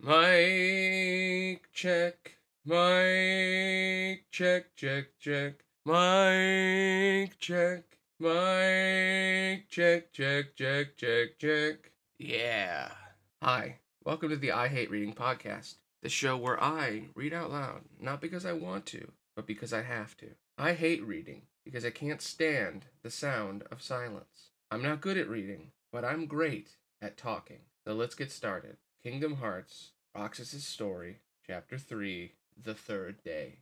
Mic check. Mic check, check, check. Mic check. Mic check, check, check, check, check. Yeah. Hi. Welcome to the I Hate Reading podcast, the show where I read out loud, not because I want to, but because I have to. I hate reading because I can't stand the sound of silence. I'm not good at reading, but I'm great at talking. So let's get started. Kingdom Hearts, Roxas' Story, Chapter 3, The Third Day.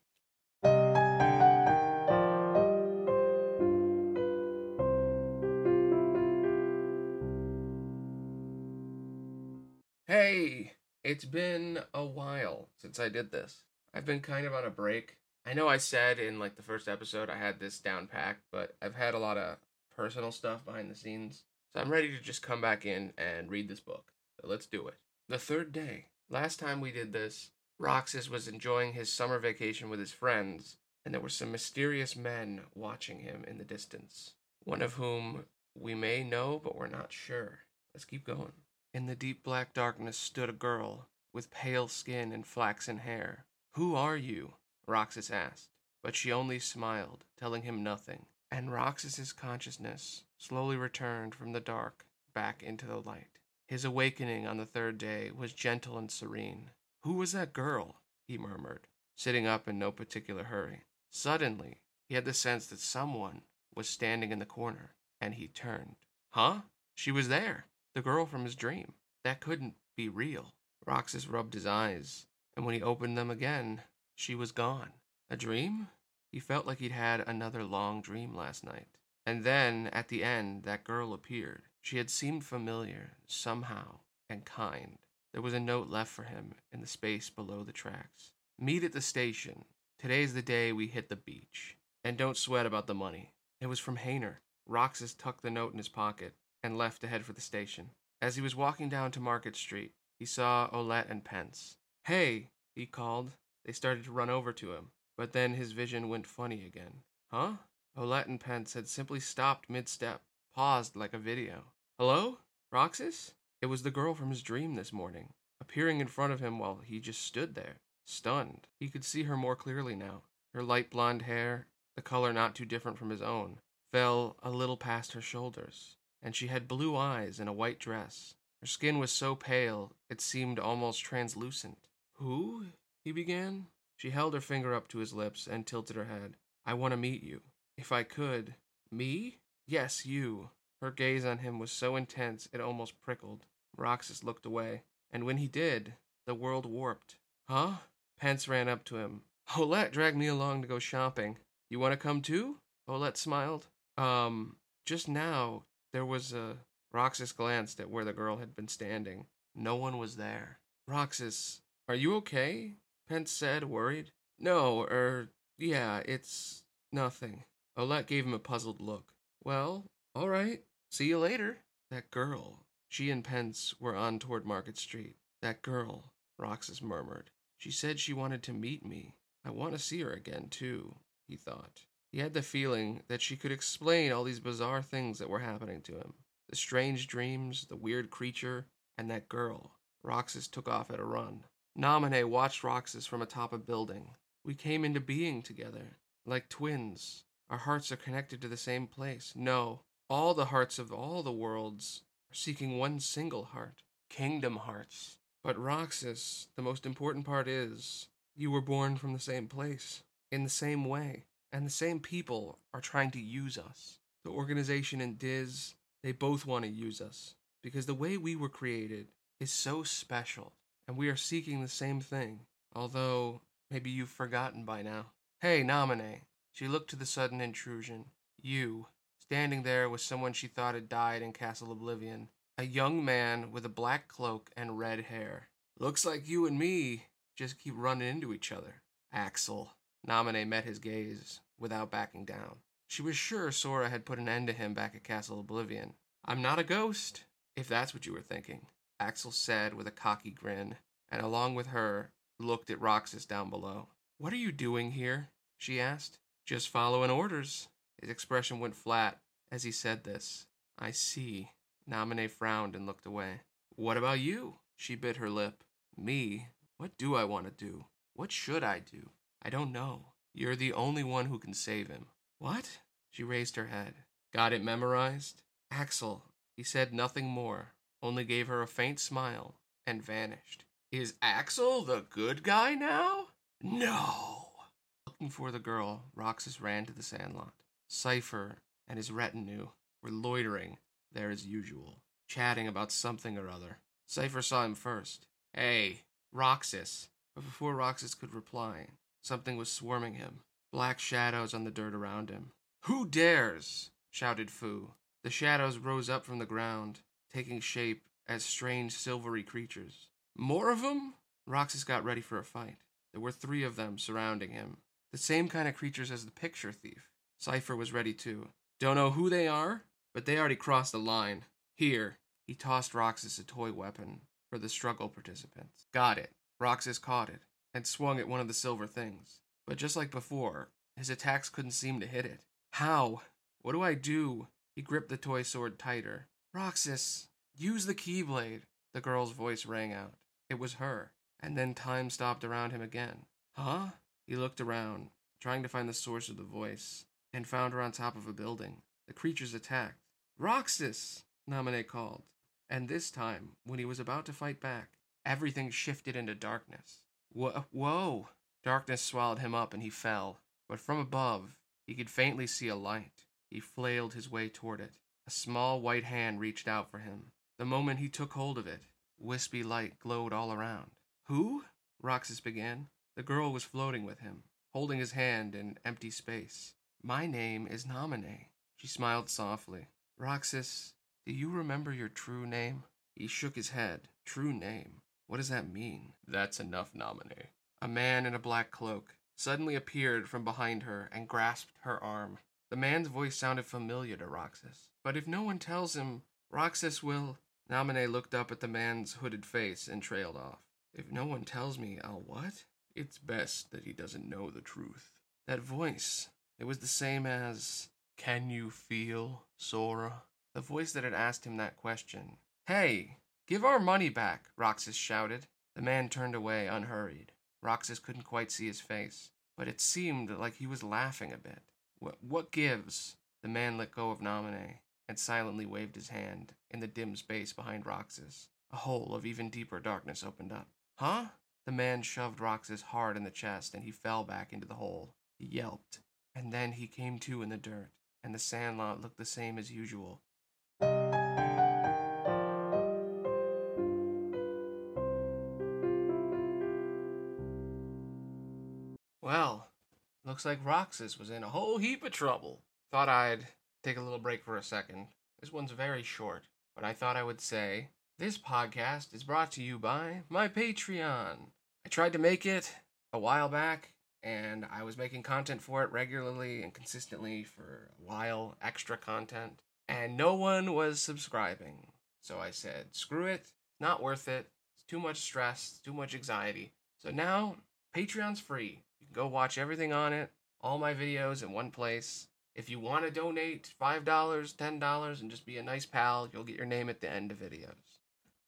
Hey, it's been a while since I did this. I've been kind of on a break. I know I said in like the first episode I had this down packed, but I've had a lot of personal stuff behind the scenes. So I'm ready to just come back in and read this book. So let's do it. The third day. Last time we did this, Roxas was enjoying his summer vacation with his friends, and there were some mysterious men watching him in the distance. One of whom we may know, but we're not sure. Let's keep going. In the deep black darkness stood a girl with pale skin and flaxen hair. Who are you? Roxas asked, but she only smiled, telling him nothing. And Roxas's consciousness slowly returned from the dark back into the light. His awakening on the third day was gentle and serene. Who was that girl? he murmured, sitting up in no particular hurry. Suddenly, he had the sense that someone was standing in the corner, and he turned. Huh? She was there. The girl from his dream. That couldn't be real. Roxas rubbed his eyes, and when he opened them again, she was gone. A dream? He felt like he'd had another long dream last night. And then, at the end, that girl appeared. She had seemed familiar, somehow, and kind. There was a note left for him in the space below the tracks. Meet at the station. Today's the day we hit the beach. And don't sweat about the money. It was from Hayner. Roxas tucked the note in his pocket and left to head for the station. As he was walking down to Market Street, he saw Olette and Pence. Hey, he called. They started to run over to him, but then his vision went funny again. Huh? Olette and Pence had simply stopped mid step, paused like a video. Hello? Roxas? It was the girl from his dream this morning, appearing in front of him while he just stood there, stunned. He could see her more clearly now. Her light blonde hair, the color not too different from his own, fell a little past her shoulders, and she had blue eyes and a white dress. Her skin was so pale it seemed almost translucent. Who? he began. She held her finger up to his lips and tilted her head. I want to meet you. If I could. Me? Yes, you. Her gaze on him was so intense it almost prickled. Roxas looked away, and when he did, the world warped. Huh? Pence ran up to him. Olette dragged me along to go shopping. You want to come too? Olette smiled. Um, just now, there was a. Roxas glanced at where the girl had been standing. No one was there. Roxas, are you okay? Pence said, worried. No, er, yeah, it's nothing. Olette gave him a puzzled look. Well, all right. See you later. That girl. She and Pence were on toward Market Street. That girl, Roxas murmured. She said she wanted to meet me. I want to see her again, too, he thought. He had the feeling that she could explain all these bizarre things that were happening to him the strange dreams, the weird creature, and that girl. Roxas took off at a run. Naminé watched Roxas from atop a building. We came into being together, like twins. Our hearts are connected to the same place. No, all the hearts of all the worlds are seeking one single heart Kingdom Hearts. But Roxas, the most important part is you were born from the same place, in the same way, and the same people are trying to use us. The organization and Diz, they both want to use us because the way we were created is so special, and we are seeking the same thing, although maybe you've forgotten by now. Hey, Naminé. She looked to the sudden intrusion. You, standing there with someone she thought had died in Castle Oblivion. A young man with a black cloak and red hair. Looks like you and me just keep running into each other. Axel. Naminé met his gaze without backing down. She was sure Sora had put an end to him back at Castle Oblivion. I'm not a ghost, if that's what you were thinking, Axel said with a cocky grin, and along with her, looked at Roxas down below. What are you doing here? she asked. Just following orders. His expression went flat as he said this. I see. Naminé frowned and looked away. What about you? She bit her lip. Me? What do I want to do? What should I do? I don't know. You're the only one who can save him. What? She raised her head. Got it memorized? Axel. He said nothing more, only gave her a faint smile and vanished. Is Axel the good guy now? No. Looking for the girl, Roxas ran to the sandlot. Seifer and his retinue were loitering there as usual, chatting about something or other. Seifer saw him first. Hey, Roxas. But before Roxas could reply, something was swarming him. Black shadows on the dirt around him. Who dares? shouted Fuu. The shadows rose up from the ground, taking shape as strange silvery creatures. More of them? Roxas got ready for a fight. There were three of them surrounding him. The same kind of creatures as the picture thief. Seifer was ready too. Don't know who they are, but they already crossed the line. Here. He tossed Roxas a toy weapon for the struggle participants. Got it. Roxas caught it and swung at one of the silver things. But just like before, his attacks couldn't seem to hit it. How? What do I do? He gripped the toy sword tighter. Roxas, use the keyblade. The girl's voice rang out. It was her. And then time stopped around him again. Huh? He looked around, trying to find the source of the voice, and found her on top of a building. The creatures attacked. Roxas! Naminé called. And this time, when he was about to fight back, everything shifted into darkness. Wh- whoa! Darkness swallowed him up and he fell. But from above, he could faintly see a light. He flailed his way toward it. A small white hand reached out for him. The moment he took hold of it, wispy light glowed all around. Who? Roxas began. The girl was floating with him, holding his hand in empty space. My name is Naminé. She smiled softly. Roxas, do you remember your true name? He shook his head. True name? What does that mean? That's enough, Naminé. A man in a black cloak suddenly appeared from behind her and grasped her arm. The man's voice sounded familiar to Roxas. But if no one tells him, Roxas will. Naminé looked up at the man's hooded face and trailed off. If no one tells me, I'll what? It's best that he doesn't know the truth. That voice, it was the same as. Can you feel, Sora? The voice that had asked him that question. Hey, give our money back, Roxas shouted. The man turned away unhurried. Roxas couldn't quite see his face, but it seemed like he was laughing a bit. What, what gives? The man let go of Naminé and silently waved his hand. In the dim space behind Roxas, a hole of even deeper darkness opened up. Huh? The man shoved Roxas hard in the chest and he fell back into the hole. He yelped, and then he came to in the dirt, and the sandlot looked the same as usual. Well, looks like Roxas was in a whole heap of trouble. Thought I'd take a little break for a second. This one's very short, but I thought I would say this podcast is brought to you by my Patreon. I tried to make it a while back, and I was making content for it regularly and consistently for a while, extra content, and no one was subscribing. So I said, screw it, it's not worth it. It's too much stress, too much anxiety. So now, Patreon's free. You can go watch everything on it, all my videos in one place. If you want to donate $5, $10, and just be a nice pal, you'll get your name at the end of videos.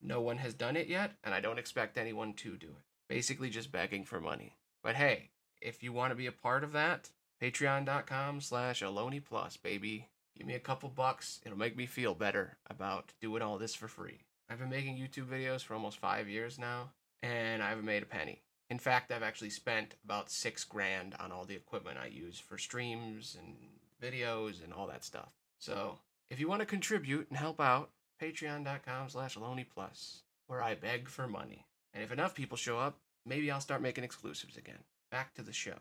No one has done it yet, and I don't expect anyone to do it. Basically, just begging for money. But hey, if you want to be a part of that, patreon.com slash Aloni Plus, baby. Give me a couple bucks. It'll make me feel better about doing all this for free. I've been making YouTube videos for almost five years now, and I haven't made a penny. In fact, I've actually spent about six grand on all the equipment I use for streams and videos and all that stuff. So, if you want to contribute and help out, patreon.com slash Plus, where I beg for money. And if enough people show up, maybe I'll start making exclusives again. Back to the show.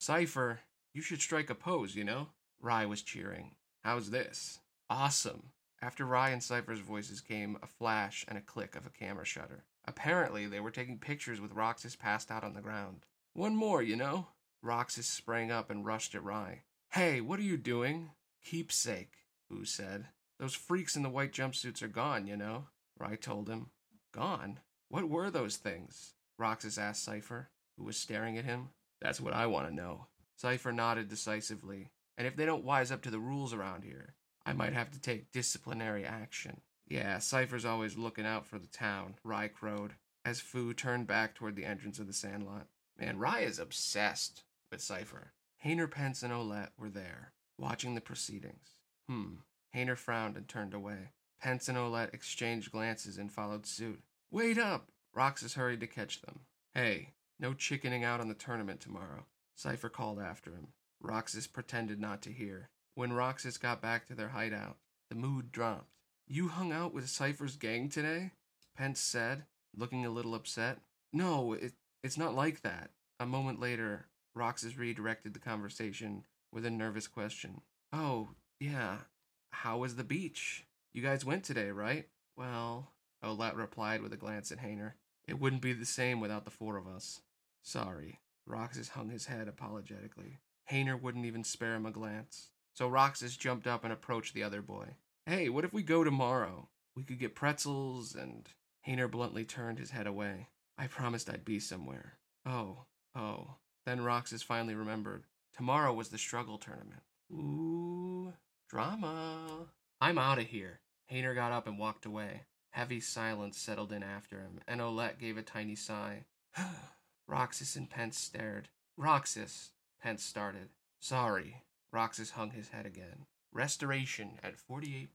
Seifer, you should strike a pose, you know? Rai was cheering. How's this? Awesome. After Rai and Seifer's voices came a flash and a click of a camera shutter. Apparently, they were taking pictures with Roxas passed out on the ground. One more, you know? Roxas sprang up and rushed at Rai. Hey, what are you doing? Keepsake, Fuu said. Those freaks in the white jumpsuits are gone, you know? Rai told him. Gone? What were those things? Roxas asked Seifer, who was staring at him. That's what I want to know. Seifer nodded decisively. And if they don't wise up to the rules around here, I might have to take disciplinary action. Yeah, Seifer's always looking out for the town, Rai crowed, as Fuu turned back toward the entrance of the sandlot. Man, Rai is obsessed with Seifer. Hayner, Pence, and Olette were there, watching the proceedings. Hmm. Hayner frowned and turned away. Pence and Olette exchanged glances and followed suit. Wait up! Roxas hurried to catch them. Hey, no chickening out on the tournament tomorrow. Seifer called after him. Roxas pretended not to hear. When Roxas got back to their hideout, the mood dropped. You hung out with Seifer's gang today? Pence said, looking a little upset. No, it, it's not like that. A moment later, Roxas redirected the conversation with a nervous question. Oh, yeah. How was the beach? You guys went today, right? Well, Olette replied with a glance at Hayner. It wouldn't be the same without the four of us. Sorry. Roxas hung his head apologetically. Hayner wouldn't even spare him a glance. So Roxas jumped up and approached the other boy. Hey, what if we go tomorrow? We could get pretzels and. Hayner bluntly turned his head away. I promised I'd be somewhere. Oh, oh. Then Roxas finally remembered. Tomorrow was the struggle tournament. Ooh, drama. I'm out of here. Hayner got up and walked away. Heavy silence settled in after him, and Olette gave a tiny sigh. Roxas and Pence stared. Roxas, Pence started. Sorry. Roxas hung his head again. Restoration at 48%.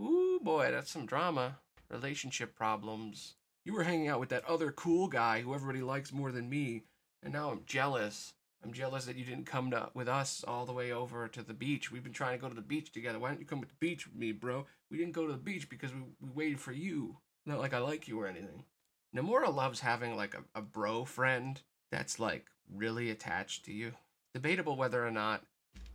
Ooh, boy, that's some drama. Relationship problems. You were hanging out with that other cool guy who everybody likes more than me, and now I'm jealous. I'm jealous that you didn't come to, with us all the way over to the beach. We've been trying to go to the beach together. Why don't you come to the beach with me, bro? We didn't go to the beach because we, we waited for you. Not like I like you or anything. Namora loves having like a, a bro friend that's like really attached to you. Debatable whether or not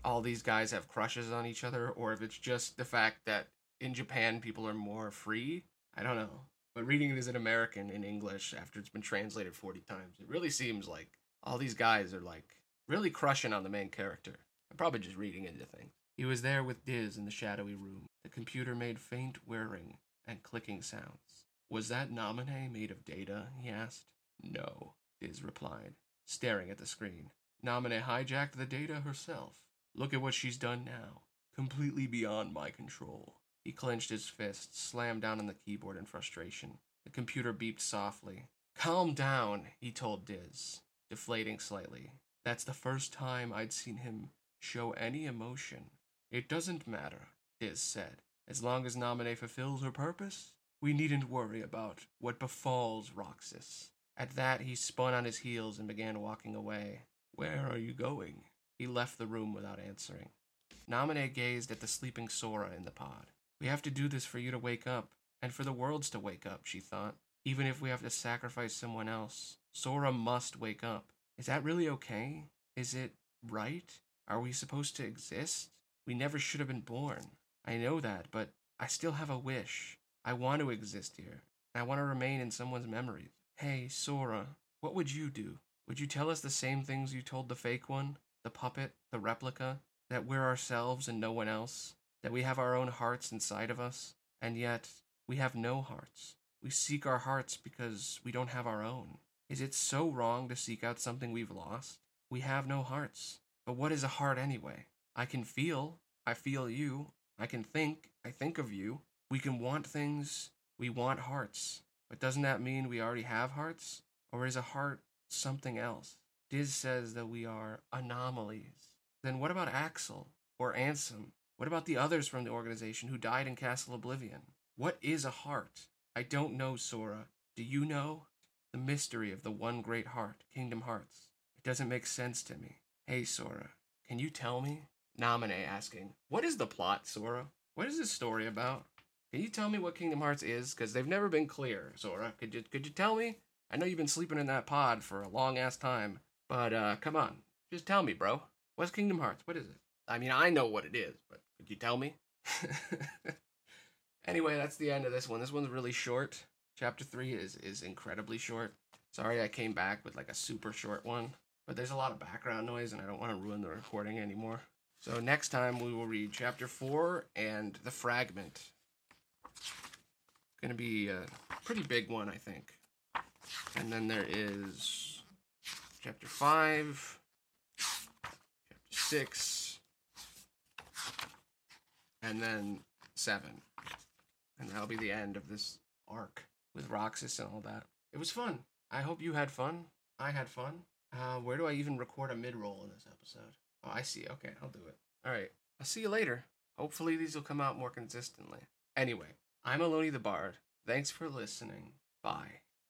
all these guys have crushes on each other or if it's just the fact that in Japan people are more free. I don't know. But reading it as an American in English after it's been translated 40 times, it really seems like all these guys are like really crushing on the main character. I'm probably just reading into things. He was there with Diz in the shadowy room. The computer made faint whirring and clicking sounds. Was that Naminé made of data? he asked. No, Diz replied, staring at the screen. Naminé hijacked the data herself. Look at what she's done now. Completely beyond my control. He clenched his fist, slammed down on the keyboard in frustration. The computer beeped softly. Calm down, he told Diz, deflating slightly. That's the first time I'd seen him show any emotion. It doesn't matter, Diz said. As long as Naminé fulfills her purpose, we needn't worry about what befalls Roxas. At that, he spun on his heels and began walking away. Where are you going? He left the room without answering. Naminé gazed at the sleeping Sora in the pod. We have to do this for you to wake up, and for the worlds to wake up, she thought. Even if we have to sacrifice someone else, Sora must wake up. Is that really okay? Is it right? Are we supposed to exist? We never should have been born. I know that, but I still have a wish. I want to exist here. I want to remain in someone's memories. Hey, Sora, what would you do? Would you tell us the same things you told the fake one, the puppet, the replica? That we're ourselves and no one else? That we have our own hearts inside of us? And yet, we have no hearts. We seek our hearts because we don't have our own. Is it so wrong to seek out something we've lost? We have no hearts. But what is a heart anyway? I can feel. I feel you. I can think. I think of you. We can want things. We want hearts. But doesn't that mean we already have hearts? Or is a heart something else? Diz says that we are anomalies. Then what about Axel? Or Ansem? What about the others from the organization who died in Castle Oblivion? What is a heart? I don't know, Sora. Do you know? The mystery of the one great heart, Kingdom Hearts. It doesn't make sense to me. Hey, Sora, can you tell me? Naminé asking, What is the plot, Sora? What is this story about? Can you tell me what Kingdom Hearts is? Because they've never been clear, Sora. Could you could you tell me? I know you've been sleeping in that pod for a long ass time, but uh, come on, just tell me, bro. What's Kingdom Hearts? What is it? I mean, I know what it is, but could you tell me? anyway, that's the end of this one. This one's really short. Chapter three is is incredibly short. Sorry, I came back with like a super short one, but there's a lot of background noise, and I don't want to ruin the recording anymore. So next time we will read chapter four and the fragment. Going to be a pretty big one, I think. And then there is chapter five, chapter six, and then seven. And that'll be the end of this arc with Roxas and all that. It was fun. I hope you had fun. I had fun. Uh, where do I even record a mid roll in this episode? Oh, I see. Okay, I'll do it. All right. I'll see you later. Hopefully, these will come out more consistently. Anyway, I'm Aloni the Bard. Thanks for listening. Bye.